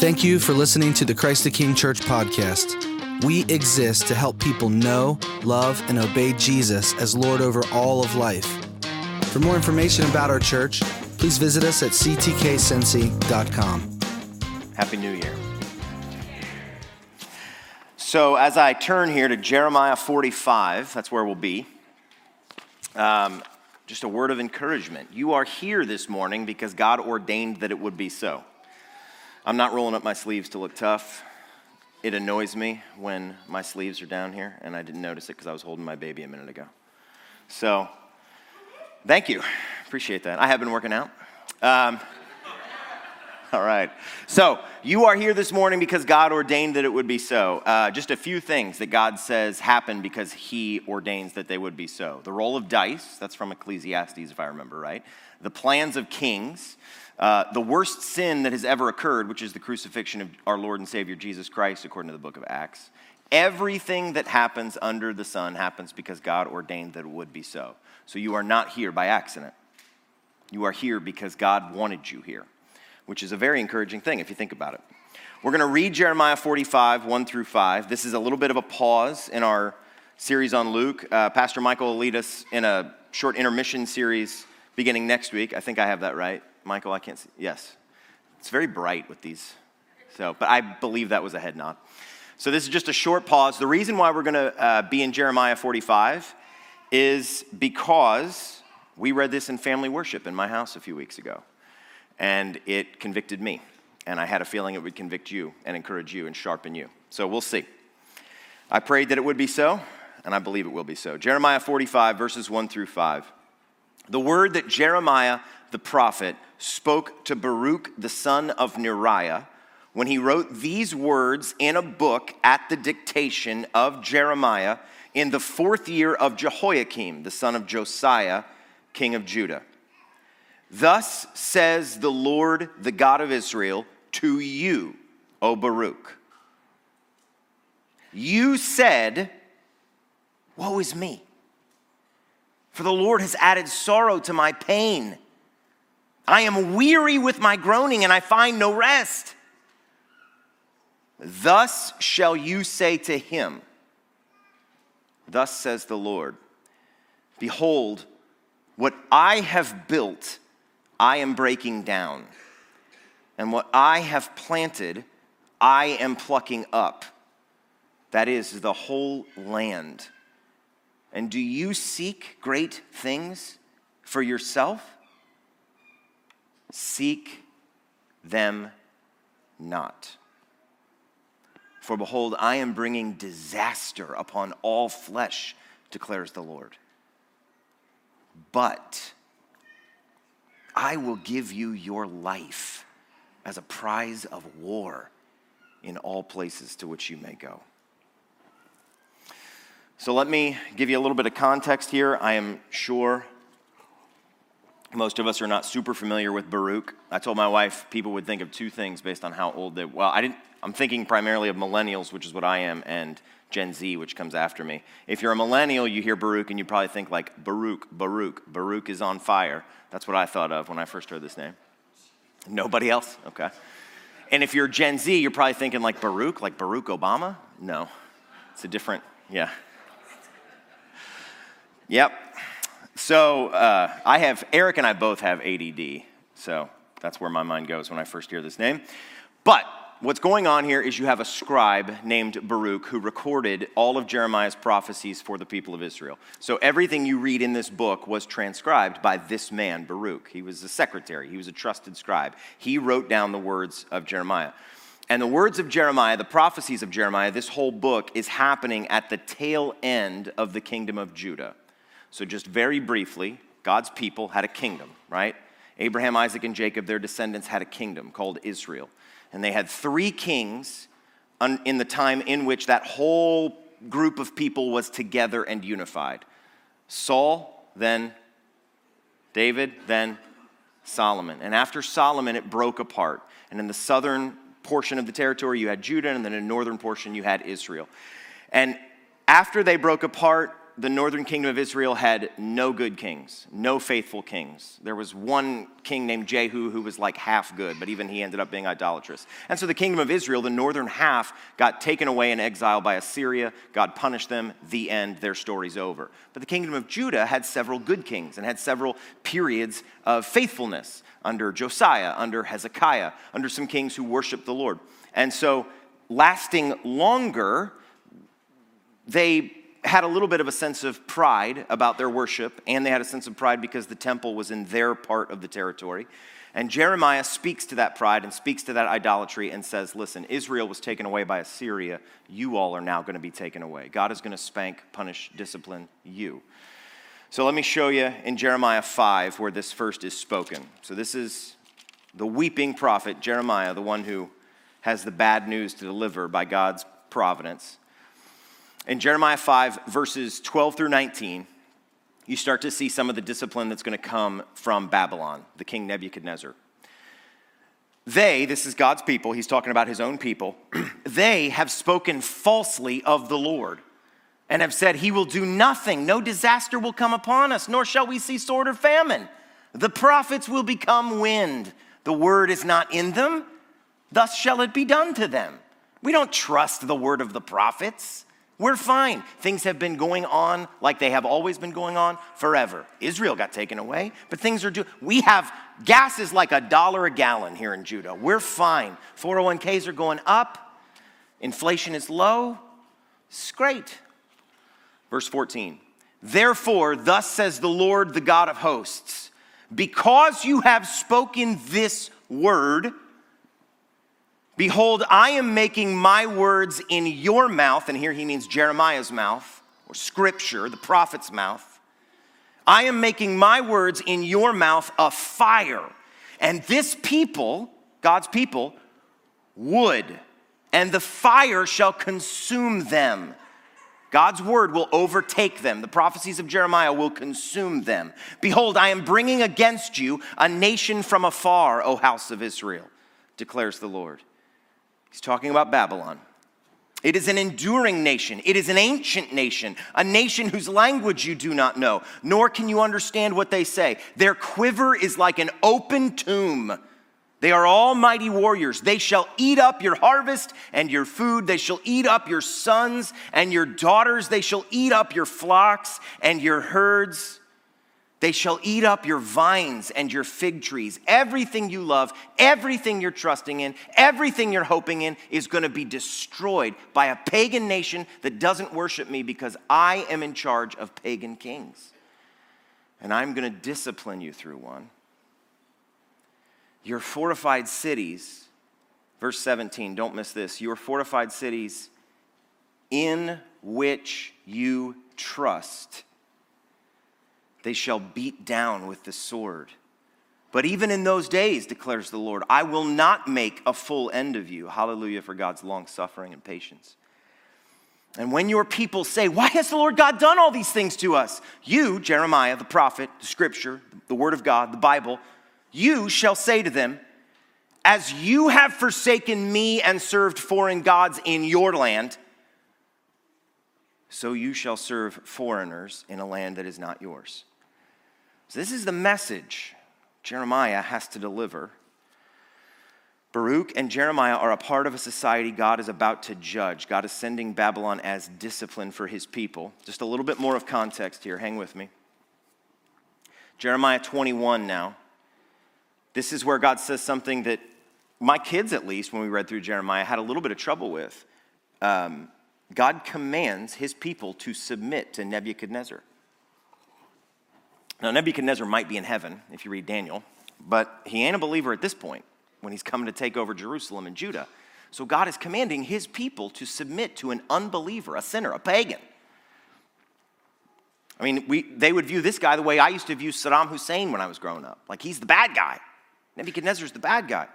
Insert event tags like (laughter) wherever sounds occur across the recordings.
Thank you for listening to the Christ the King Church podcast. We exist to help people know, love, and obey Jesus as Lord over all of life. For more information about our church, please visit us at ctkcincy.com. Happy New Year. So, as I turn here to Jeremiah 45, that's where we'll be. Um, just a word of encouragement. You are here this morning because God ordained that it would be so. I'm not rolling up my sleeves to look tough. It annoys me when my sleeves are down here, and I didn't notice it because I was holding my baby a minute ago. So, thank you. Appreciate that. I have been working out. Um, (laughs) all right. So, you are here this morning because God ordained that it would be so. Uh, just a few things that God says happen because He ordains that they would be so. The roll of dice, that's from Ecclesiastes, if I remember right. The plans of kings. Uh, the worst sin that has ever occurred, which is the crucifixion of our Lord and Savior Jesus Christ, according to the book of Acts. Everything that happens under the sun happens because God ordained that it would be so. So you are not here by accident. You are here because God wanted you here which is a very encouraging thing if you think about it. We're going to read Jeremiah 45, 1 through 5. This is a little bit of a pause in our series on Luke. Uh, Pastor Michael will lead us in a short intermission series beginning next week. I think I have that right. Michael, I can't see. Yes. It's very bright with these. So, but I believe that was a head nod. So this is just a short pause. The reason why we're going to uh, be in Jeremiah 45 is because we read this in family worship in my house a few weeks ago and it convicted me. And I had a feeling it would convict you and encourage you and sharpen you. So we'll see. I prayed that it would be so, and I believe it will be so. Jeremiah 45, verses 1 through 5. The word that Jeremiah the prophet spoke to Baruch the son of Neriah when he wrote these words in a book at the dictation of Jeremiah in the fourth year of Jehoiakim, the son of Josiah, king of Judah. Thus says the Lord, the God of Israel, to you, O Baruch. You said, Woe is me, for the Lord has added sorrow to my pain. I am weary with my groaning, and I find no rest. Thus shall you say to him, Thus says the Lord, Behold, what I have built I am breaking down. And what I have planted, I am plucking up. That is the whole land. And do you seek great things for yourself? Seek them not. For behold, I am bringing disaster upon all flesh, declares the Lord. But I will give you your life as a prize of war in all places to which you may go. So let me give you a little bit of context here. I am sure most of us are not super familiar with Baruch. I told my wife people would think of two things based on how old they well, I didn't I'm thinking primarily of millennials, which is what I am, and Gen Z, which comes after me. If you're a millennial, you hear Baruch and you probably think like Baruch, Baruch, Baruch is on fire. That's what I thought of when I first heard this name. Nobody else? Okay. And if you're Gen Z, you're probably thinking like Baruch, like Baruch Obama? No. It's a different, yeah. Yep. So uh, I have, Eric and I both have ADD. So that's where my mind goes when I first hear this name. But what's going on here is you have a scribe named Baruch who recorded all of Jeremiah's prophecies for the people of Israel. So everything you read in this book was transcribed by this man, Baruch. He was a secretary, he was a trusted scribe. He wrote down the words of Jeremiah. And the words of Jeremiah, the prophecies of Jeremiah, this whole book is happening at the tail end of the kingdom of Judah. So, just very briefly, God's people had a kingdom, right? Abraham, Isaac, and Jacob, their descendants, had a kingdom called Israel. And they had three kings in the time in which that whole group of people was together and unified Saul, then David, then Solomon. And after Solomon, it broke apart. And in the southern portion of the territory, you had Judah, and then in the northern portion, you had Israel. And after they broke apart, the northern kingdom of Israel had no good kings, no faithful kings. There was one king named Jehu who was like half good, but even he ended up being idolatrous. And so the kingdom of Israel, the northern half, got taken away in exile by Assyria. God punished them. The end. Their story's over. But the kingdom of Judah had several good kings and had several periods of faithfulness under Josiah, under Hezekiah, under some kings who worshiped the Lord. And so, lasting longer, they had a little bit of a sense of pride about their worship, and they had a sense of pride because the temple was in their part of the territory. And Jeremiah speaks to that pride and speaks to that idolatry and says, Listen, Israel was taken away by Assyria. You all are now going to be taken away. God is going to spank, punish, discipline you. So let me show you in Jeremiah 5 where this first is spoken. So this is the weeping prophet, Jeremiah, the one who has the bad news to deliver by God's providence in Jeremiah 5, verses 12 through 19, you start to see some of the discipline that's going to come from Babylon, the king Nebuchadnezzar. They, this is God's people, he's talking about his own people, (clears throat) they have spoken falsely of the Lord and have said, He will do nothing, no disaster will come upon us, nor shall we see sword or famine. The prophets will become wind. The word is not in them, thus shall it be done to them. We don't trust the word of the prophets. We're fine. Things have been going on like they have always been going on forever. Israel got taken away, but things are due. We have gas is like a dollar a gallon here in Judah. We're fine. 401ks are going up. Inflation is low. It's great. Verse 14. Therefore, thus says the Lord, the God of hosts, because you have spoken this word, Behold, I am making my words in your mouth, and here he means Jeremiah's mouth, or scripture, the prophet's mouth. I am making my words in your mouth a fire, and this people, God's people, wood, and the fire shall consume them. God's word will overtake them. The prophecies of Jeremiah will consume them. Behold, I am bringing against you a nation from afar, O house of Israel, declares the Lord. He's talking about Babylon. It is an enduring nation. It is an ancient nation, a nation whose language you do not know, nor can you understand what they say. Their quiver is like an open tomb. They are all mighty warriors. They shall eat up your harvest and your food. They shall eat up your sons and your daughters. They shall eat up your flocks and your herds. They shall eat up your vines and your fig trees. Everything you love, everything you're trusting in, everything you're hoping in is going to be destroyed by a pagan nation that doesn't worship me because I am in charge of pagan kings. And I'm going to discipline you through one. Your fortified cities, verse 17, don't miss this. Your fortified cities in which you trust they shall beat down with the sword. But even in those days, declares the Lord, I will not make a full end of you. Hallelujah for God's long suffering and patience. And when your people say, Why has the Lord God done all these things to us? You, Jeremiah, the prophet, the scripture, the word of God, the Bible, you shall say to them, As you have forsaken me and served foreign gods in your land, so you shall serve foreigners in a land that is not yours. So, this is the message Jeremiah has to deliver. Baruch and Jeremiah are a part of a society God is about to judge. God is sending Babylon as discipline for his people. Just a little bit more of context here. Hang with me. Jeremiah 21 now. This is where God says something that my kids, at least, when we read through Jeremiah, had a little bit of trouble with. Um, God commands his people to submit to Nebuchadnezzar. Now, Nebuchadnezzar might be in heaven if you read Daniel, but he ain't a believer at this point when he's coming to take over Jerusalem and Judah. So God is commanding his people to submit to an unbeliever, a sinner, a pagan. I mean, we, they would view this guy the way I used to view Saddam Hussein when I was growing up. Like he's the bad guy. Nebuchadnezzar's the bad guy.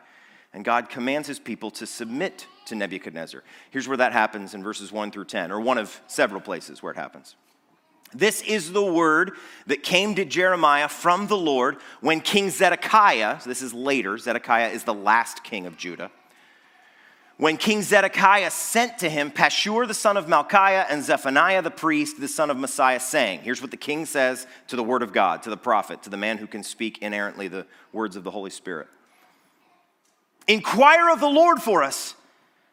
And God commands his people to submit to Nebuchadnezzar. Here's where that happens in verses 1 through 10, or one of several places where it happens. This is the word that came to Jeremiah from the Lord when King Zedekiah, so this is later, Zedekiah is the last king of Judah, when King Zedekiah sent to him Pashur the son of Malchiah and Zephaniah the priest, the son of Maaseiah, saying, Here's what the king says to the word of God, to the prophet, to the man who can speak inerrantly the words of the Holy Spirit. Inquire of the Lord for us,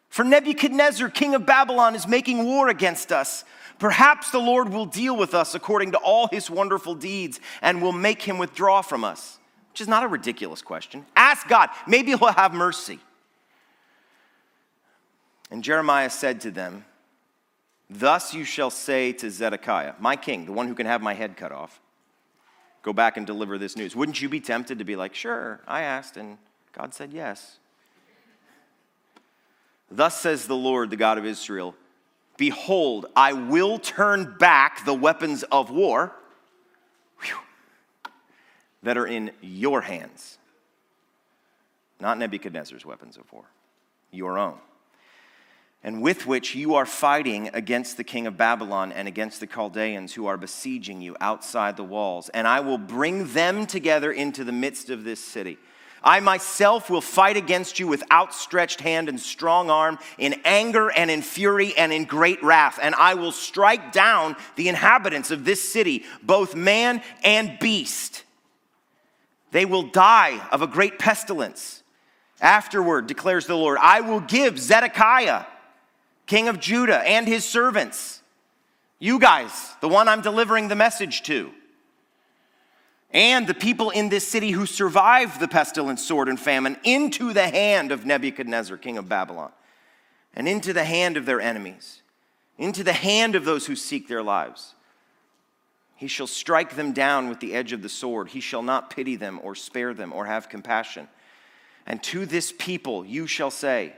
for Nebuchadnezzar, king of Babylon, is making war against us. Perhaps the Lord will deal with us according to all his wonderful deeds and will make him withdraw from us. Which is not a ridiculous question. Ask God, maybe he'll have mercy. And Jeremiah said to them, Thus you shall say to Zedekiah, my king, the one who can have my head cut off, go back and deliver this news. Wouldn't you be tempted to be like, Sure, I asked, and God said yes? Thus says the Lord, the God of Israel Behold, I will turn back the weapons of war whew, that are in your hands, not Nebuchadnezzar's weapons of war, your own and with which you are fighting against the king of Babylon and against the Chaldeans who are besieging you outside the walls. And I will bring them together into the midst of this city. I myself will fight against you with outstretched hand and strong arm, in anger and in fury and in great wrath. And I will strike down the inhabitants of this city, both man and beast. They will die of a great pestilence. Afterward, declares the Lord, I will give Zedekiah king of Judah, and his servants. You guys, the one I'm delivering the message to. And the people in this city who survived the pestilence, sword, and famine into the hand of Nebuchadnezzar, king of Babylon, and into the hand of their enemies, into the hand of those who seek their lives. He shall strike them down with the edge of the sword. He shall not pity them or spare them or have compassion. And to this people you shall say,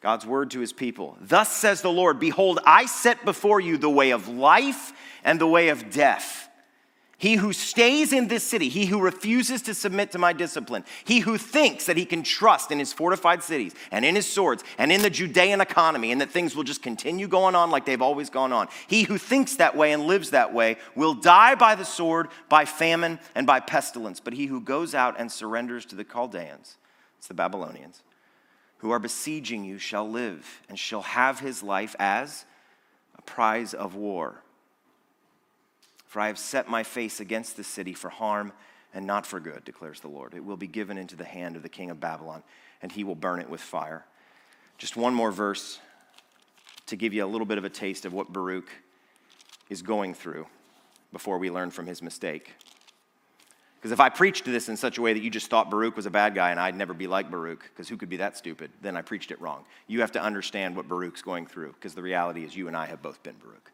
God's word to his people. Thus says the Lord Behold, I set before you the way of life and the way of death. He who stays in this city, he who refuses to submit to my discipline, he who thinks that he can trust in his fortified cities and in his swords and in the Judean economy and that things will just continue going on like they've always gone on, he who thinks that way and lives that way will die by the sword, by famine, and by pestilence. But he who goes out and surrenders to the Chaldeans, it's the Babylonians, who are besieging you shall live and shall have his life as a prize of war. For I have set my face against the city for harm and not for good, declares the Lord. It will be given into the hand of the king of Babylon, and he will burn it with fire. Just one more verse to give you a little bit of a taste of what Baruch is going through before we learn from his mistake. Because if I preached this in such a way that you just thought Baruch was a bad guy and I'd never be like Baruch, because who could be that stupid, then I preached it wrong. You have to understand what Baruch's going through, because the reality is you and I have both been Baruch.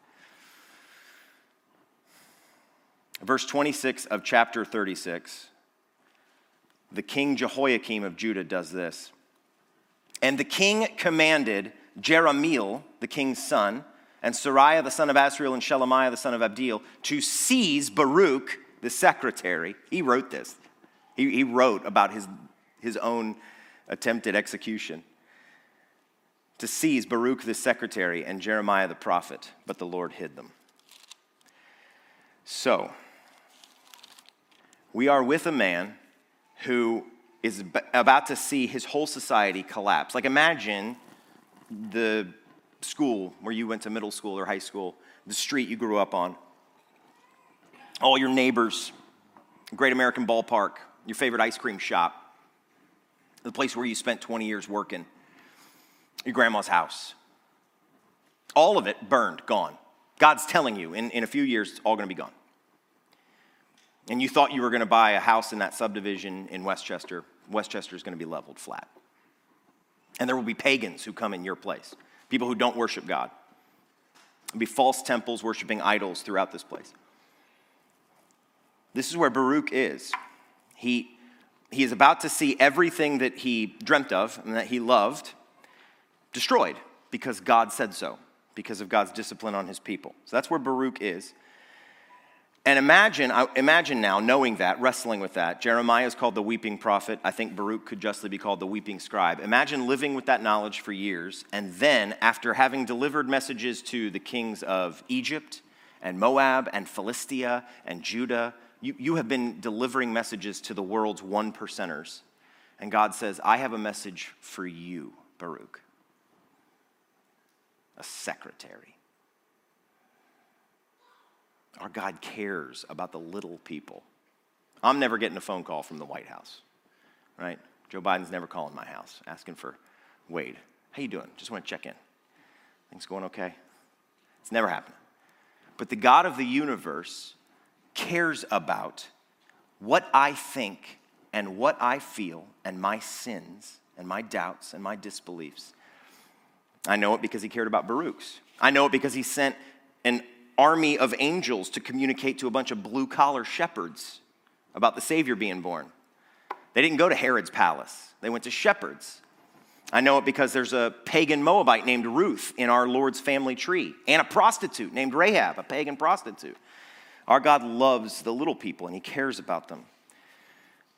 Verse 26 of chapter 36, the king Jehoiakim of Judah does this. And the king commanded Jerahmeel, the king's son, and Seraiah the son of Azriel and Shelemiah the son of Abdeel to seize Baruch the secretary, he wrote this. He, he wrote about his, his own attempted execution to seize Baruch the secretary and Jeremiah the prophet, but the Lord hid them. So, we are with a man who is about to see his whole society collapse. Like, imagine the school where you went to middle school or high school, the street you grew up on all your neighbors, Great American Ballpark, your favorite ice cream shop, the place where you spent 20 years working, your grandma's house. All of it burned, gone. God's telling you in, in a few years it's all going to be gone. And you thought you were going to buy a house in that subdivision in Westchester. Westchester is going to be leveled flat. And there will be pagans who come in your place, people who don't worship God. There'll be false temples worshiping idols throughout this place. This is where Baruch is. He, he is about to see everything that he dreamt of and that he loved destroyed because God said so, because of God's discipline on his people. So that's where Baruch is. And imagine, imagine now knowing that, wrestling with that. Jeremiah is called the weeping prophet. I think Baruch could justly be called the weeping scribe. Imagine living with that knowledge for years, and then after having delivered messages to the kings of Egypt and Moab and Philistia and Judah you, you have been delivering messages to the world's one percenters. And God says, I have a message for you, Baruch. a secretary. Our God cares about the little people. I'm never getting a phone call from the White House, right? Joe Biden's never calling my house asking for Wade. How you doing? Just want to check in. Things going okay? It's never happened. But the God of the universe cares about what I think and what I feel and my sins and my doubts and my disbeliefs. I know it because he cared about Baruch's. I know it because he sent an army of angels to communicate to a bunch of blue collar shepherds about the Savior being born. They didn't go to Herod's palace, they went to shepherds. I know it because there's a pagan Moabite named Ruth in our Lord's family tree, and a prostitute named Rahab, a pagan prostitute. Our God loves the little people and he cares about them.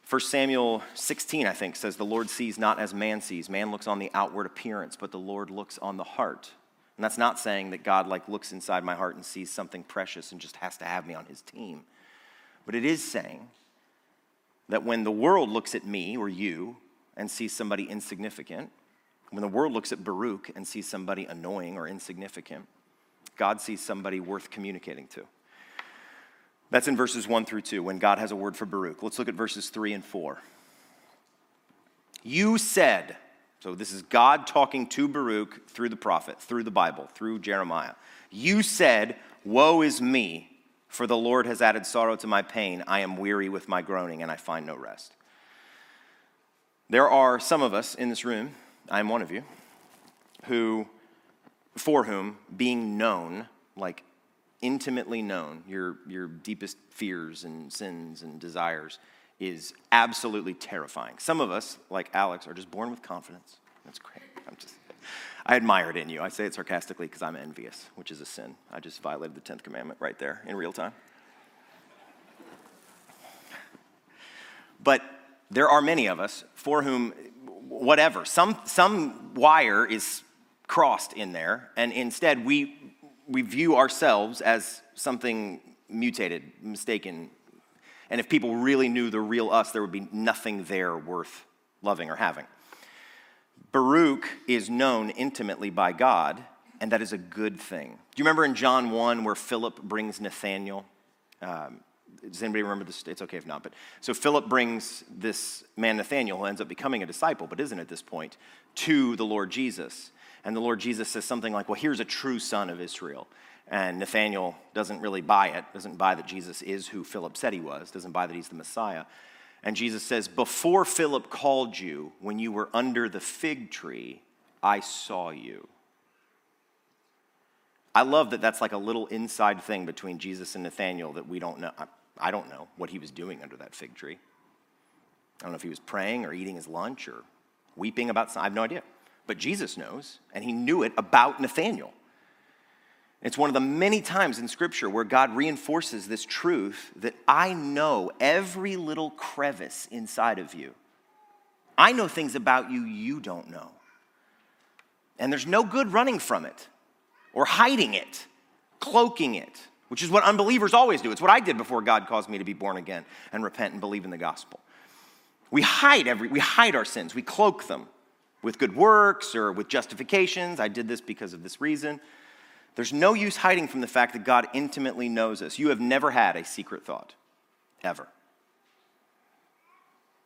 1 Samuel 16, I think, says, The Lord sees not as man sees. Man looks on the outward appearance, but the Lord looks on the heart. And that's not saying that God like looks inside my heart and sees something precious and just has to have me on his team. But it is saying that when the world looks at me or you and sees somebody insignificant, when the world looks at Baruch and sees somebody annoying or insignificant, God sees somebody worth communicating to. That's in verses 1 through 2 when God has a word for Baruch. Let's look at verses 3 and 4. You said, so this is God talking to Baruch through the prophet, through the Bible, through Jeremiah. You said, Woe is me, for the Lord has added sorrow to my pain. I am weary with my groaning, and I find no rest. There are some of us in this room, I am one of you, who, for whom being known, like intimately known, your, your deepest fears and sins and desires, is absolutely terrifying. Some of us, like Alex, are just born with confidence. That's great. I'm just, I admire it in you. I say it sarcastically because I'm envious, which is a sin. I just violated the 10th commandment right there in real time. But there are many of us for whom, whatever, some, some wire is crossed in there, and instead we we view ourselves as something mutated, mistaken. And if people really knew the real us, there would be nothing there worth loving or having. Baruch is known intimately by God, and that is a good thing. Do you remember in John 1 where Philip brings Nathaniel? Um, does anybody remember this? It's okay if not. But so Philip brings this man Nathaniel, who ends up becoming a disciple, but isn't at this point, to the Lord Jesus. And the Lord Jesus says something like, Well, here's a true son of Israel. And Nathaniel doesn't really buy it, doesn't buy that Jesus is who Philip said he was, doesn't buy that he's the Messiah. And Jesus says, Before Philip called you, when you were under the fig tree, I saw you. I love that that's like a little inside thing between Jesus and Nathaniel that we don't know. I don't know what he was doing under that fig tree. I don't know if he was praying or eating his lunch or weeping about something. I have no idea. But Jesus knows, and he knew it about Nathaniel. It's one of the many times in Scripture where God reinforces this truth that I know every little crevice inside of you. I know things about you you don't know. And there's no good running from it or hiding it, cloaking it, which is what unbelievers always do. It's what I did before God caused me to be born again and repent and believe in the gospel. We hide every we hide our sins, we cloak them with good works or with justifications. I did this because of this reason. There's no use hiding from the fact that God intimately knows us. You have never had a secret thought, ever.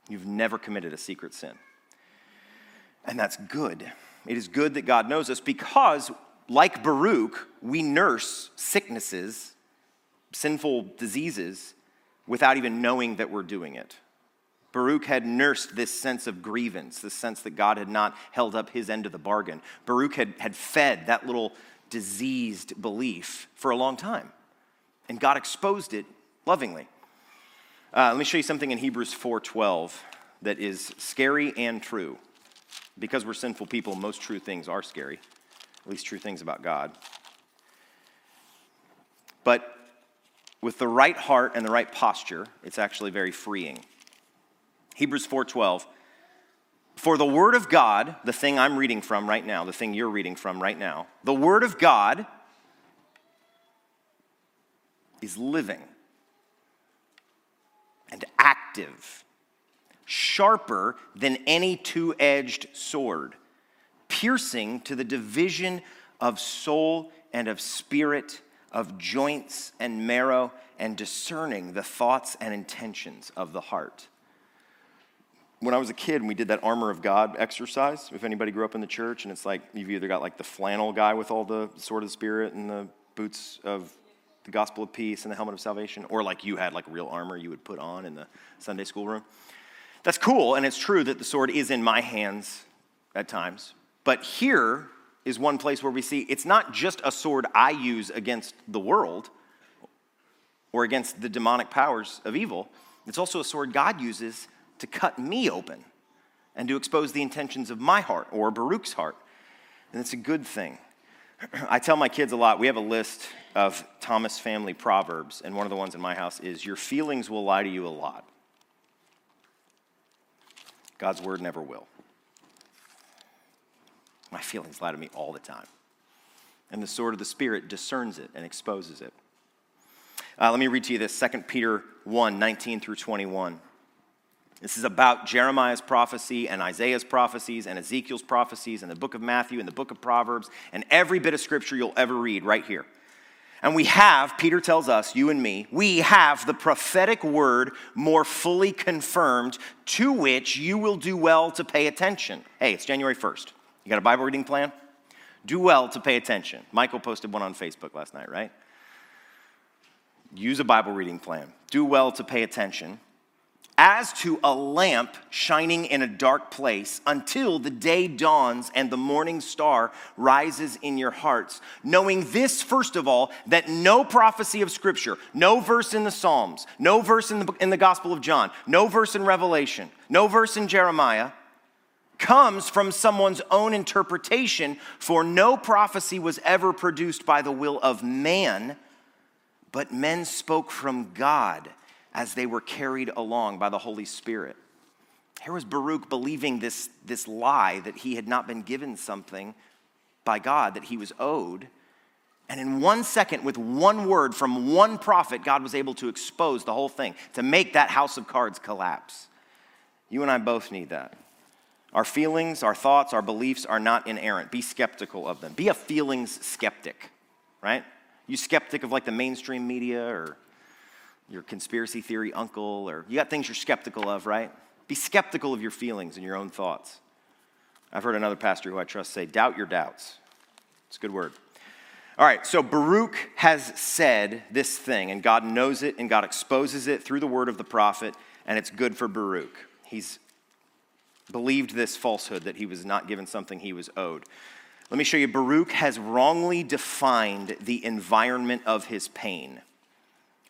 You've never committed a secret sin. And that's good. It is good that God knows us because, like Baruch, we nurse sicknesses, sinful diseases, without even knowing that we're doing it. Baruch had nursed this sense of grievance, this sense that God had not held up his end of the bargain. Baruch had, had fed that little diseased belief for a long time, and God exposed it lovingly. Uh, let me show you something in Hebrews 4:12 that is scary and true. Because we're sinful people, most true things are scary, at least true things about God. But with the right heart and the right posture, it's actually very freeing. Hebrews 4:12 For the word of God, the thing I'm reading from right now, the thing you're reading from right now, the word of God is living and active, sharper than any two-edged sword, piercing to the division of soul and of spirit, of joints and marrow, and discerning the thoughts and intentions of the heart. When I was a kid and we did that armor of God exercise, if anybody grew up in the church, and it's like you've either got like the flannel guy with all the sword of the spirit and the boots of the gospel of peace and the helmet of salvation, or like you had like real armor you would put on in the Sunday school room. That's cool, and it's true that the sword is in my hands at times. But here is one place where we see it's not just a sword I use against the world or against the demonic powers of evil, it's also a sword God uses to cut me open and to expose the intentions of my heart or Baruch's heart. And it's a good thing. (clears throat) I tell my kids a lot, we have a list of Thomas family proverbs, and one of the ones in my house is Your feelings will lie to you a lot. God's word never will. My feelings lie to me all the time. And the sword of the Spirit discerns it and exposes it. Uh, let me read to you this 2 Peter 1 19 through 21. This is about Jeremiah's prophecy and Isaiah's prophecies and Ezekiel's prophecies and the book of Matthew and the book of Proverbs and every bit of scripture you'll ever read right here. And we have, Peter tells us, you and me, we have the prophetic word more fully confirmed to which you will do well to pay attention. Hey, it's January 1st. You got a Bible reading plan? Do well to pay attention. Michael posted one on Facebook last night, right? Use a Bible reading plan. Do well to pay attention as to a lamp shining in a dark place until the day dawns and the morning star rises in your hearts. Knowing this, first of all, that no prophecy of Scripture, no verse in the Psalms, no verse in the, in the Gospel of John, no verse in Revelation, no verse in Jeremiah comes from someone's own interpretation, for no prophecy was ever produced by the will of man, but men spoke from God as they were carried along by the Holy Spirit. Here was Baruch believing this, this lie that he had not been given something by God that he was owed. And in one second, with one word from one prophet, God was able to expose the whole thing, to make that house of cards collapse. You and I both need that. Our feelings, our thoughts, our beliefs are not inerrant. Be skeptical of them. Be a feelings skeptic, right? You skeptic of like the mainstream media or your conspiracy theory uncle, or you got things you're skeptical of, right? Be skeptical of your feelings and your own thoughts. I've heard another pastor who I trust say, doubt your doubts. It's a good word. All right, so Baruch has said this thing, and God knows it, and God exposes it through the word of the prophet, and it's good for Baruch. He's believed this falsehood that he was not given something he was owed. Let me show you. Baruch has wrongly defined the environment of his pain.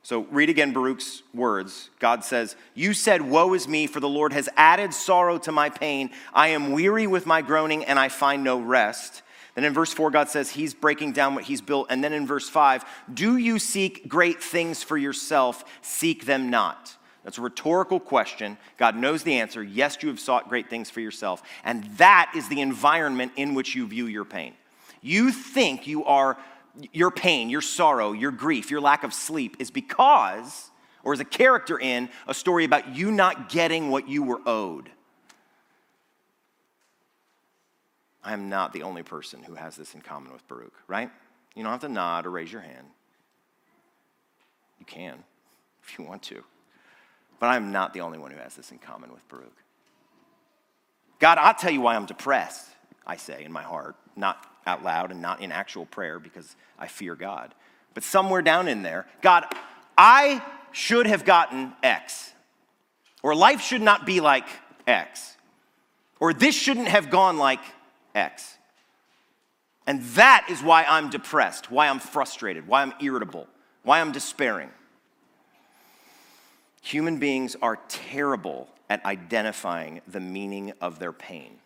So read again Baruch's words. God says, You said, Woe is me, for the Lord has added sorrow to my pain. I am weary with my groaning, and I find no rest. Then in verse 4, God says he's breaking down what he's built. And then in verse 5, Do you seek great things for yourself? Seek them not. That's a rhetorical question. God knows the answer. Yes, you have sought great things for yourself. And that is the environment in which you view your pain. You think you are your pain, your sorrow, your grief, your lack of sleep is because, or is a character in, a story about you not getting what you were owed. I am not the only person who has this in common with Baruch, right? You don't have to nod or raise your hand. You can (laughs) if you want to. But I'm not the only one who has this in common with Baruch. God, I'll tell you why I'm depressed, I say in my heart, not out loud and not in actual prayer because I fear God. But somewhere down in there, God, I should have gotten X. Or life should not be like X. Or this shouldn't have gone like X. And that is why I'm depressed, why I'm frustrated, why I'm irritable, why I'm despairing. Human beings are terrible at identifying the meaning of their pain.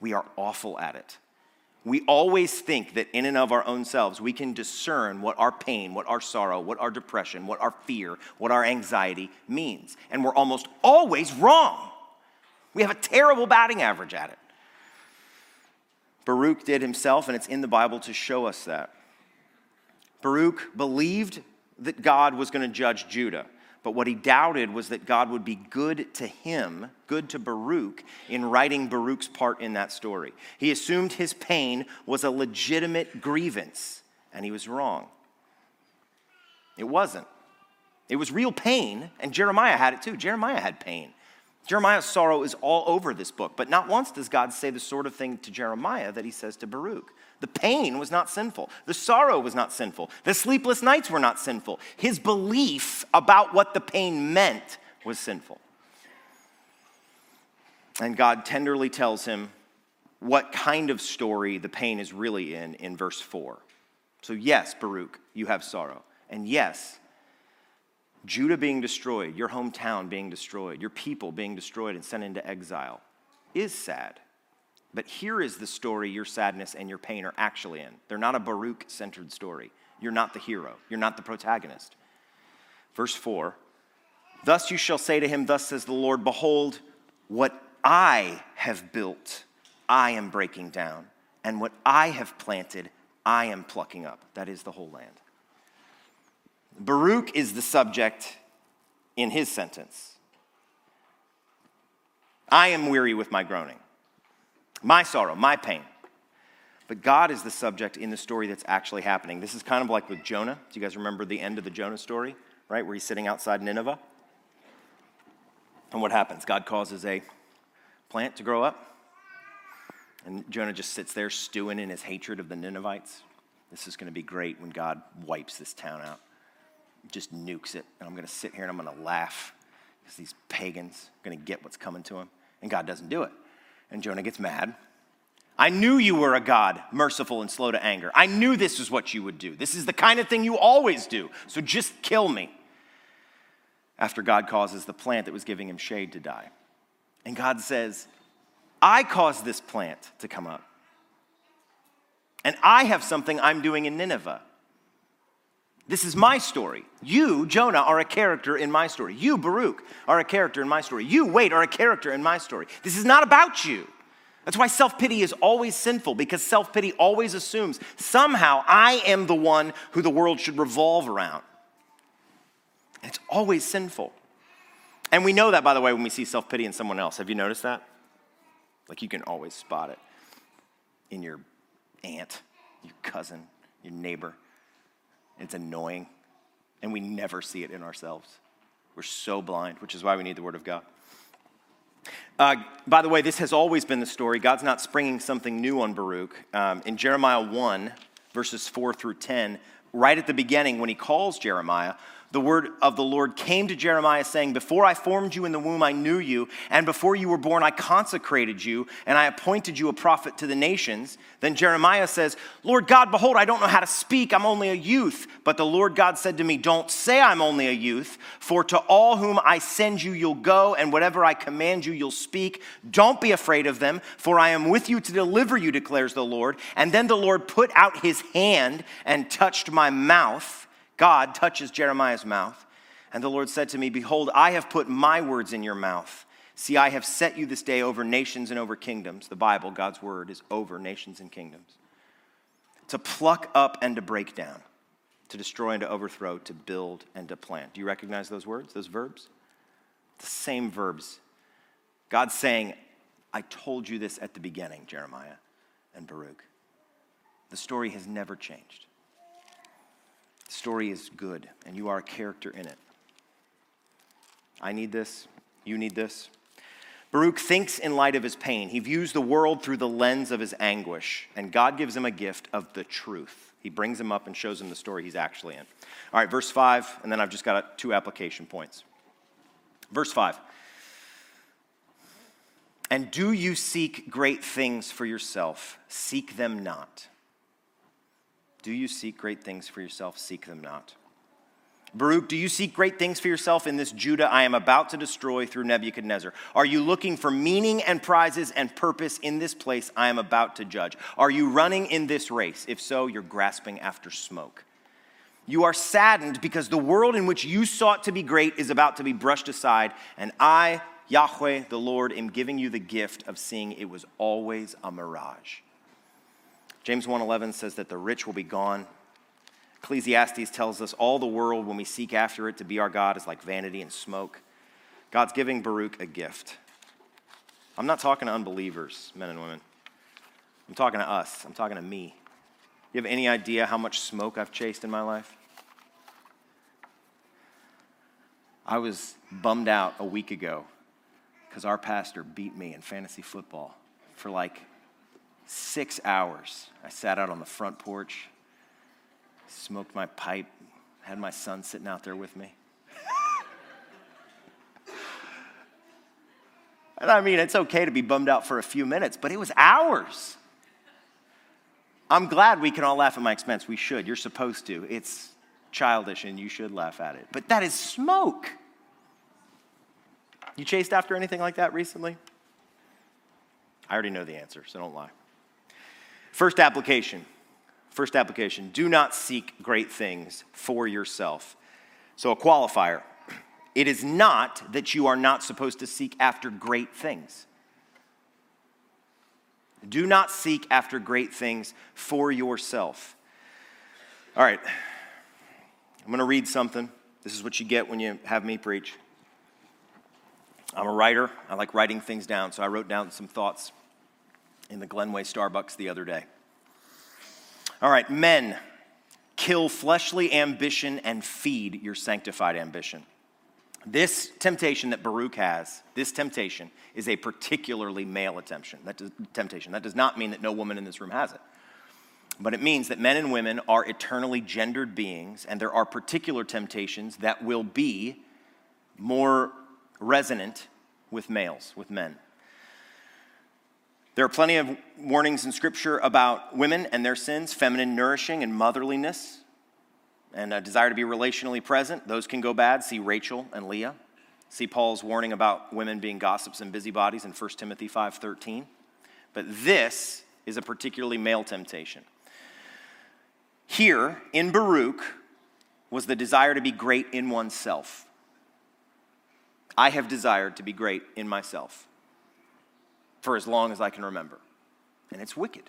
We are awful at it. We always think that in and of our own selves, we can discern what our pain, what our sorrow, what our depression, what our fear, what our anxiety means. And we're almost always wrong. We have a terrible batting average at it. Baruch did himself, and it's in the Bible to show us that. Baruch believed that God was going to judge Judah. But what he doubted was that God would be good to him, good to Baruch, in writing Baruch's part in that story. He assumed his pain was a legitimate grievance, and he was wrong. It wasn't. It was real pain, and Jeremiah had it too. Jeremiah had pain. Jeremiah's sorrow is all over this book, but not once does God say the sort of thing to Jeremiah that he says to Baruch. The pain was not sinful. The sorrow was not sinful. The sleepless nights were not sinful. His belief about what the pain meant was sinful. And God tenderly tells him what kind of story the pain is really in in verse 4. So, yes, Baruch, you have sorrow. And yes, Judah being destroyed, your hometown being destroyed, your people being destroyed and sent into exile is sad. But here is the story your sadness and your pain are actually in. They're not a Baruch centered story. You're not the hero, you're not the protagonist. Verse 4 Thus you shall say to him, Thus says the Lord, Behold, what I have built, I am breaking down, and what I have planted, I am plucking up. That is the whole land. Baruch is the subject in his sentence. I am weary with my groaning, my sorrow, my pain. But God is the subject in the story that's actually happening. This is kind of like with Jonah. Do you guys remember the end of the Jonah story, right? Where he's sitting outside Nineveh? And what happens? God causes a plant to grow up. And Jonah just sits there stewing in his hatred of the Ninevites. This is going to be great when God wipes this town out just nukes it. And I'm going to sit here and I'm going to laugh because these pagans are going to get what's coming to them. And God doesn't do it. And Jonah gets mad. I knew you were a God, merciful and slow to anger. I knew this is what you would do. This is the kind of thing you always do. So just kill me. After God causes the plant that was giving him shade to die. And God says, I caused this plant to come up. And I have something I'm doing in Nineveh. This is my story. You, Jonah, are a character in my story. You, Baruch, are a character in my story. You, Wade, are a character in my story. This is not about you. That's why self pity is always sinful because self pity always assumes somehow I am the one who the world should revolve around. And it's always sinful. And we know that, by the way, when we see self pity in someone else. Have you noticed that? Like you can always spot it in your aunt, your cousin, your neighbor. It's annoying, and we never see it in ourselves. We're so blind, which is why we need the Word of God. Uh, by the way, this has always been the story. God's not springing something new on Baruch. Um, in Jeremiah 1, verses 4 through 10, right at the beginning, when he calls Jeremiah, the word of the Lord came to Jeremiah, saying, Before I formed you in the womb, I knew you, and before you were born, I consecrated you, and I appointed you a prophet to the nations. Then Jeremiah says, Lord God, behold, I don't know how to speak, I'm only a youth. But the Lord God said to me, Don't say I'm only a youth, for to all whom I send you, you'll go, and whatever I command you, you'll speak. Don't be afraid of them, for I am with you to deliver you, declares the Lord. And then the Lord put out his hand and touched my mouth. God touches Jeremiah's mouth, and the Lord said to me, Behold, I have put my words in your mouth. See, I have set you this day over nations and over kingdoms. The Bible, God's word, is over nations and kingdoms. To pluck up and to break down, to destroy and to overthrow, to build and to plant. Do you recognize those words, those verbs? The same verbs. God's saying, I told you this at the beginning, Jeremiah and Baruch. The story has never changed. The story is good, and you are a character in it. I need this. You need this. Baruch thinks in light of his pain. He views the world through the lens of his anguish, and God gives him a gift of the truth. He brings him up and shows him the story he's actually in. All right, verse 5, and then I've just got two application points. Verse 5. And do you seek great things for yourself? Seek them not. Do you seek great things for yourself? Seek them not. Baruch, do you seek great things for yourself in this Judah I am about to destroy through Nebuchadnezzar? Are you looking for meaning and prizes and purpose in this place I am about to judge? Are you running in this race? If so, you're grasping after smoke. You are saddened because the world in which you sought to be great is about to be brushed aside, and I, Yahweh, the Lord, am giving you the gift of seeing it was always a mirage. James 1:11 says that the rich will be gone Ecclesiastes tells us all the world, when we seek after it to be our God, is like vanity and smoke. God's giving Baruch a gift. I'm not talking to unbelievers, men and women. I'm talking to us. I'm talking to me. You have any idea how much smoke I've chased in my life? I was bummed out a week ago because our pastor beat me in fantasy football for like six hours. I sat out on the front porch, smoked my pipe, had my son sitting out there with me. (laughs) and I mean, it's okay to be bummed out for a few minutes, but it was hours. I'm glad we can all laugh at my expense. We should. You're supposed to. It's childish and you should laugh at it. But that is smoke. You chased after anything like that recently? I already know the answer, so don't lie. First application. First application. Do not seek great things for yourself. So, a qualifier. It is not that you are not supposed to seek after great things. Do not seek after great things for yourself. All right, I'm going to read something. This is what you get when you have me preach. I'm a writer. I like writing things down, so I wrote down some thoughts in the Glenway Starbucks the other day. All right, men, kill fleshly ambition and feed your sanctified ambition. This temptation that Baruch has, this temptation, is a particularly male temptation. That does, temptation. That does not mean that no woman in this room has it. But it means that men and women are eternally gendered beings, and there are particular temptations that will be more resonant with males, with men. There are plenty of warnings in Scripture about women and their sins, feminine nourishing and motherliness, and a desire to be relationally present. Those can go bad. See Rachel and Leah. See Paul's warning about women being gossips and busybodies in 1 Timothy 5:13. But this is a particularly male temptation. Here in Baruch was the desire to be great in oneself. I have desired to be great in myself for as long as I can remember. And it's wicked.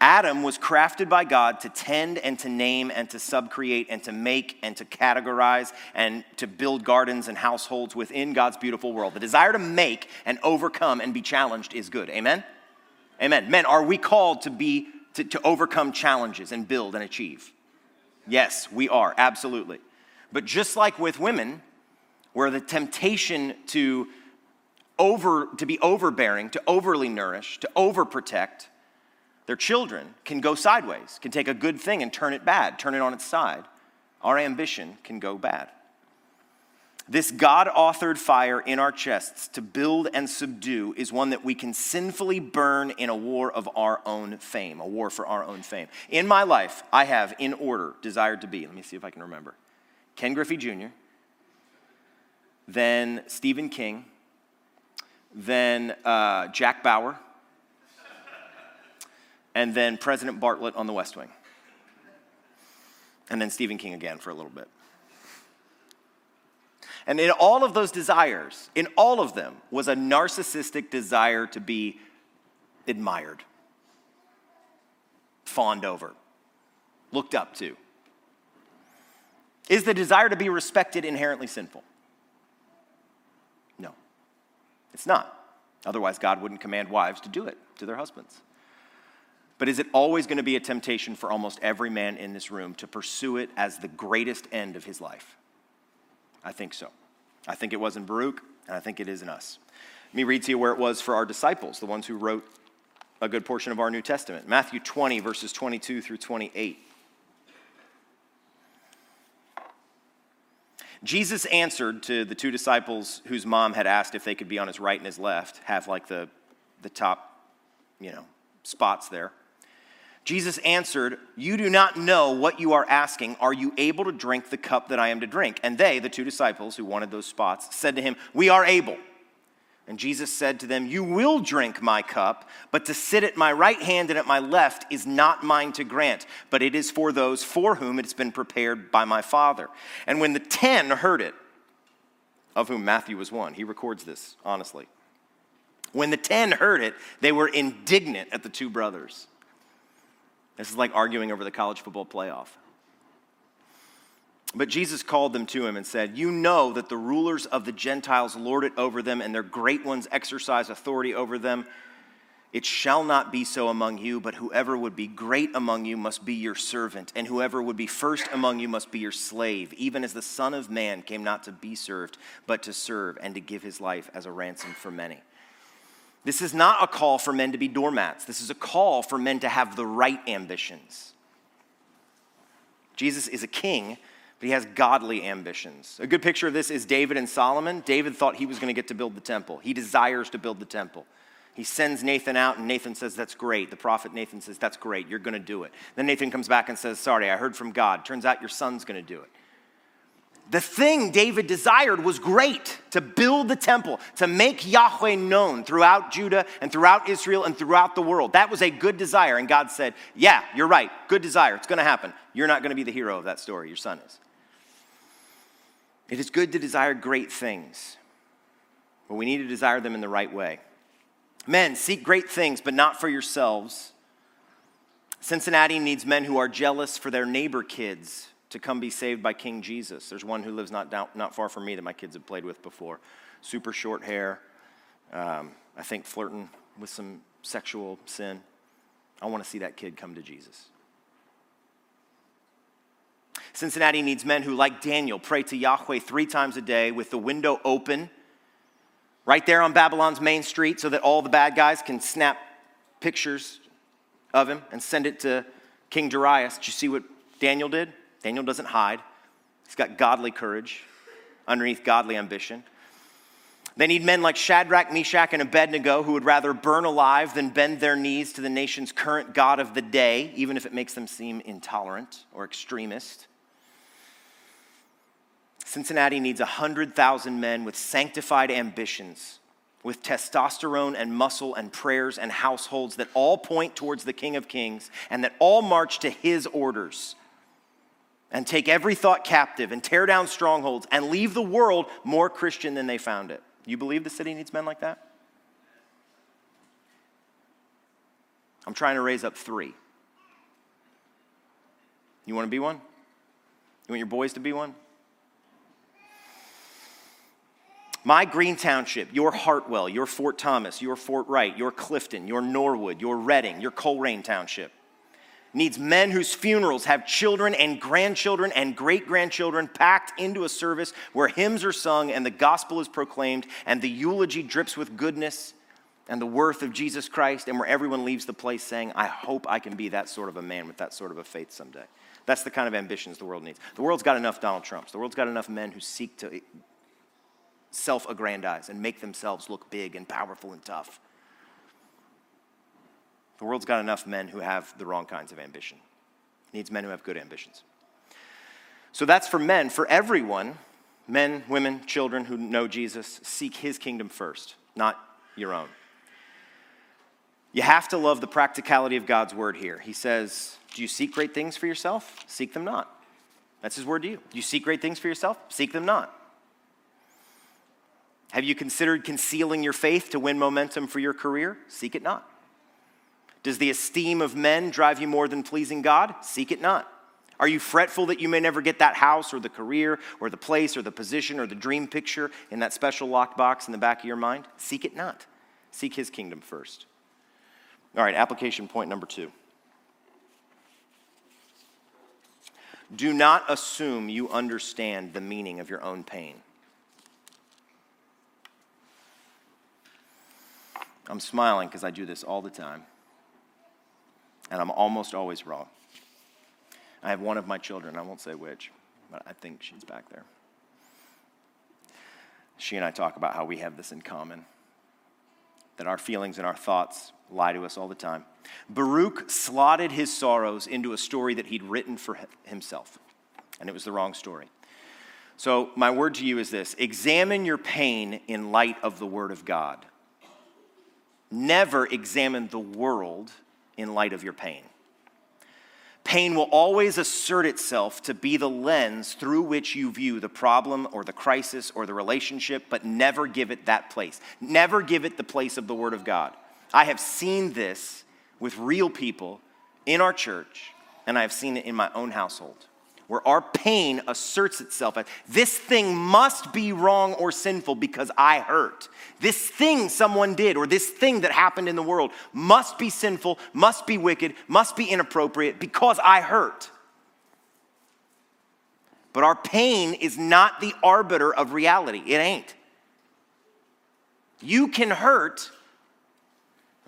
Adam was crafted by God to tend and to name and to subcreate and to make and to categorize and to build gardens and households within God's beautiful world. The desire to make and overcome and be challenged is good. Amen? Amen. Men, are we called to be to, to overcome challenges and build and achieve? Yes, we are, absolutely. But just like with women, where the temptation to over to be overbearing, to overly nourish, to overprotect their children can go sideways, can take a good thing and turn it bad, turn it on its side. Our ambition can go bad. This God authored fire in our chests to build and subdue is one that we can sinfully burn in a war of our own fame, a war for our own fame. In my life, I have, in order, desired to be, let me see if I can remember Ken Griffey Jr., then Stephen King, then uh, Jack Bauer, and then President Bartlet on the West Wing, and then Stephen King again for a little bit. And in all of those desires, in all of them, was a narcissistic desire to be admired, fawned over, looked up to. Is the desire to be respected inherently sinful? It's not. Otherwise, God wouldn't command wives to do it to their husbands. But is it always going to be a temptation for almost every man in this room to pursue it as the greatest end of his life? I think so. I think it was in Baruch, and I think it is in us. Let me read to you where it was for our disciples, the ones who wrote a good portion of our New Testament. Matthew 20, verses 22 through 28. Jesus answered to the two disciples whose mom had asked if they could be on his right and his left, have like the, the top, you know, spots there. Jesus answered, You do not know what you are asking. Are you able to drink the cup that I am to drink? And they, the two disciples who wanted those spots, said to him, We are able. And Jesus said to them, You will drink my cup, but to sit at my right hand and at my left is not mine to grant, but it is for those for whom it has been prepared by my Father. And when the ten heard it, of whom Matthew was one, he records this honestly. When the ten heard it, they were indignant at the two brothers. This is like arguing over the college football playoff. But Jesus called them to him and said, You know that the rulers of the Gentiles lord it over them, and their great ones exercise authority over them. It shall not be so among you, but whoever would be great among you must be your servant, and whoever would be first among you must be your slave, even as the Son of Man came not to be served, but to serve and to give his life as a ransom for many. This is not a call for men to be doormats. This is a call for men to have the right ambitions. Jesus is a king, but he has godly ambitions. A good picture of this is David and Solomon. David thought he was going to get to build the temple, he desires to build the temple. He sends Nathan out, and Nathan says, That's great. The prophet Nathan says, That's great. You're going to do it. Then Nathan comes back and says, Sorry, I heard from God. Turns out your son's going to do it. The thing David desired was great to build the temple, to make Yahweh known throughout Judah and throughout Israel and throughout the world. That was a good desire. And God said, Yeah, you're right. Good desire. It's going to happen. You're not going to be the hero of that story. Your son is. It is good to desire great things, but we need to desire them in the right way. Men, seek great things, but not for yourselves. Cincinnati needs men who are jealous for their neighbor kids to come be saved by King Jesus. There's one who lives not, down, not far from me that my kids have played with before. Super short hair, um, I think flirting with some sexual sin. I want to see that kid come to Jesus. Cincinnati needs men who, like Daniel, pray to Yahweh three times a day with the window open right there on Babylon's main street so that all the bad guys can snap pictures of him and send it to King Darius. Did you see what Daniel did? Daniel doesn't hide, he's got godly courage underneath godly ambition. They need men like Shadrach, Meshach, and Abednego who would rather burn alive than bend their knees to the nation's current God of the day, even if it makes them seem intolerant or extremist. Cincinnati needs 100,000 men with sanctified ambitions, with testosterone and muscle and prayers and households that all point towards the King of Kings and that all march to his orders and take every thought captive and tear down strongholds and leave the world more Christian than they found it. You believe the city needs men like that? I'm trying to raise up three. You want to be one? You want your boys to be one? My Green Township, your Hartwell, your Fort Thomas, your Fort Wright, your Clifton, your Norwood, your Reading, your Colerain Township needs men whose funerals have children and grandchildren and great grandchildren packed into a service where hymns are sung and the gospel is proclaimed and the eulogy drips with goodness and the worth of Jesus Christ and where everyone leaves the place saying, I hope I can be that sort of a man with that sort of a faith someday. That's the kind of ambitions the world needs. The world's got enough Donald Trumps. The world's got enough men who seek to self aggrandize and make themselves look big and powerful and tough. The world's got enough men who have the wrong kinds of ambition. It needs men who have good ambitions. So that's for men. For everyone, men, women, children who know Jesus, seek his kingdom first, not your own. You have to love the practicality of God's word here. He says, Do you seek great things for yourself? Seek them not. That's his word to you. Do you seek great things for yourself? Seek them not. Have you considered concealing your faith to win momentum for your career? Seek it not. Does the esteem of men drive you more than pleasing God? Seek it not. Are you fretful that you may never get that house or the career or the place or the position or the dream picture in that special locked box in the back of your mind? Seek it not. Seek his kingdom first. All right, application point number two. Do not assume you understand the meaning of your own pain. I'm smiling because I do this all the time. And I'm almost always wrong. I have one of my children, I won't say which, but I think she's back there. She and I talk about how we have this in common that our feelings and our thoughts lie to us all the time. Baruch slotted his sorrows into a story that he'd written for himself, and it was the wrong story. So, my word to you is this examine your pain in light of the Word of God never examine the world in light of your pain. Pain will always assert itself to be the lens through which you view the problem or the crisis or the relationship, but never give it that place. Never give it the place of the Word of God. I have seen this with real people in our church, and I have seen it in my own household where our pain asserts itself as this thing must be wrong or sinful because I hurt. This thing someone did or this thing that happened in the world must be sinful, must be wicked, must be inappropriate because I hurt. But our pain is not the arbiter of reality. It ain't. You can hurt.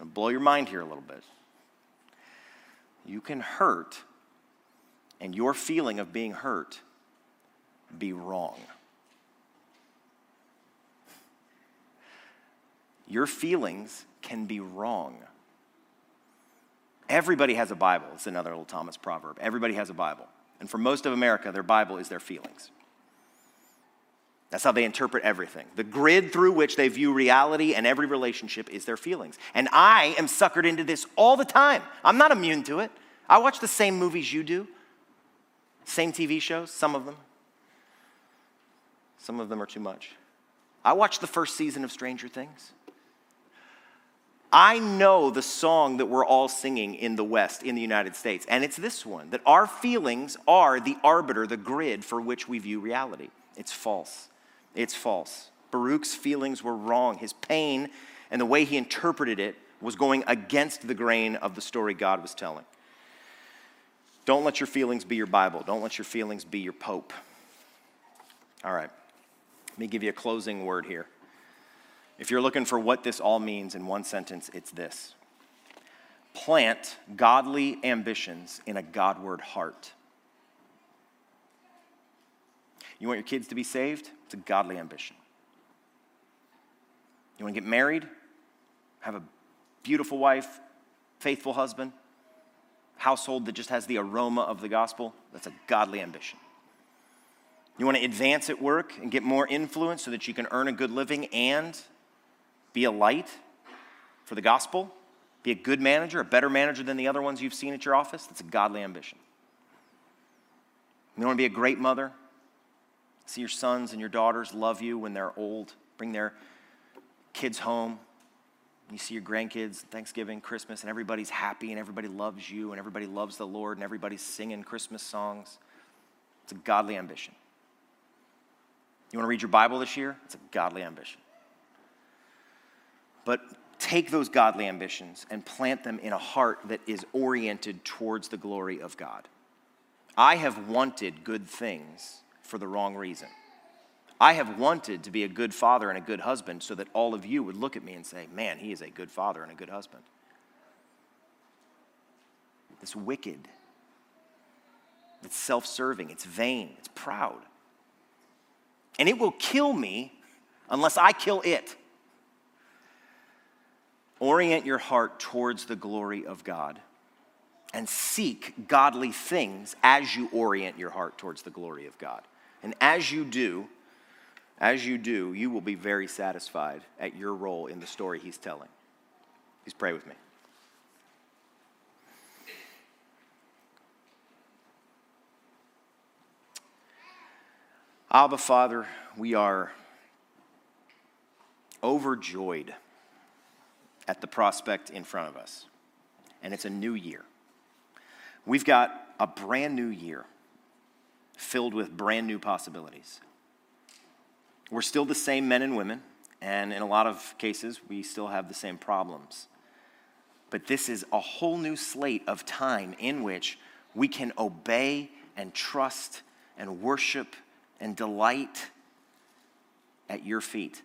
I'll blow your mind here a little bit. You can hurt, and your feeling of being hurt be wrong. Your feelings can be wrong. Everybody has a Bible. It's another little Thomas proverb. Everybody has a Bible. And for most of America, their Bible is their feelings. That's how they interpret everything. The grid through which they view reality and every relationship is their feelings. And I am suckered into this all the time. I'm not immune to it. I watch the same movies you do, same TV shows, some of them. Some of them are too much. I watched the first season of Stranger Things. I know the song that we're all singing in the West, in the United States, and it's this one that our feelings are the arbiter, the grid for which we view reality. It's false. It's false. Baruch's feelings were wrong. His pain and the way he interpreted it was going against the grain of the story God was telling. Don't let your feelings be your Bible. Don't let your feelings be your Pope. All right. Let me give you a closing word here. If you're looking for what this all means in one sentence, it's this plant godly ambitions in a Godward heart. You want your kids to be saved? It's a godly ambition. You want to get married? Have a beautiful wife, faithful husband, household that just has the aroma of the gospel? That's a godly ambition. You want to advance at work and get more influence so that you can earn a good living and be a light for the gospel, be a good manager, a better manager than the other ones you've seen at your office. That's a godly ambition. You want to be a great mother, see your sons and your daughters love you when they're old, bring their kids home. You see your grandkids, Thanksgiving, Christmas, and everybody's happy and everybody loves you and everybody loves the Lord and everybody's singing Christmas songs. It's a godly ambition. You want to read your Bible this year? It's a godly ambition. But take those godly ambitions and plant them in a heart that is oriented towards the glory of God. I have wanted good things for the wrong reason. I have wanted to be a good father and a good husband so that all of you would look at me and say, man, he is a good father and a good husband. It's wicked. It's self serving. It's vain. It's proud. And it will kill me unless I kill it. Orient your heart towards the glory of God and seek godly things as you orient your heart towards the glory of God. And as you do, as you do, you will be very satisfied at your role in the story he's telling. Please pray with me. Abba, Father, we are overjoyed at the prospect in front of us. And it's a new year. We've got a brand new year filled with brand new possibilities. We're still the same men and women, and in a lot of cases, we still have the same problems. But this is a whole new slate of time in which we can obey and trust and worship and delight at your feet.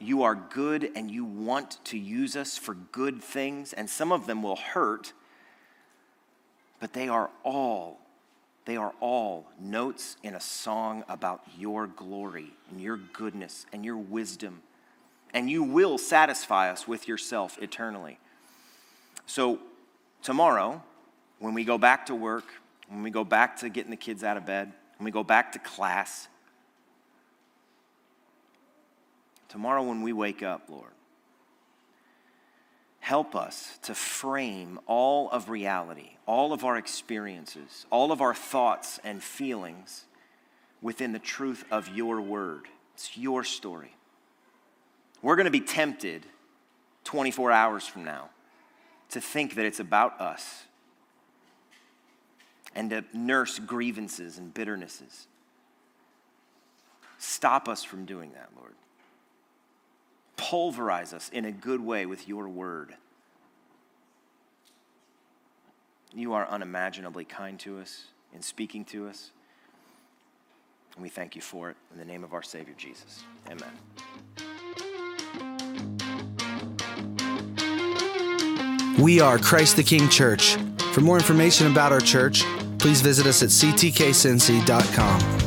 You are good and you want to use us for good things, and some of them will hurt, but they are all, they are all notes in a song about your glory and your goodness and your wisdom. And you will satisfy us with yourself eternally. So, tomorrow, when we go back to work, when we go back to getting the kids out of bed, when we go back to class, tomorrow when we wake up, Lord, help us to frame all of reality, all of our experiences, all of our thoughts and feelings within the truth of your word. It's your story. We're going to be tempted 24 hours from now to think that it's about us. and to nurse grievances and bitternesses. Stop us from doing that, Lord. Pulverize us in a good way with your word. You are unimaginably kind to us in speaking to us. And we thank you for it in the name of our Savior Jesus. Amen. We are Christ the King Church. For more information about our church, please visit us at ctkcincy.com.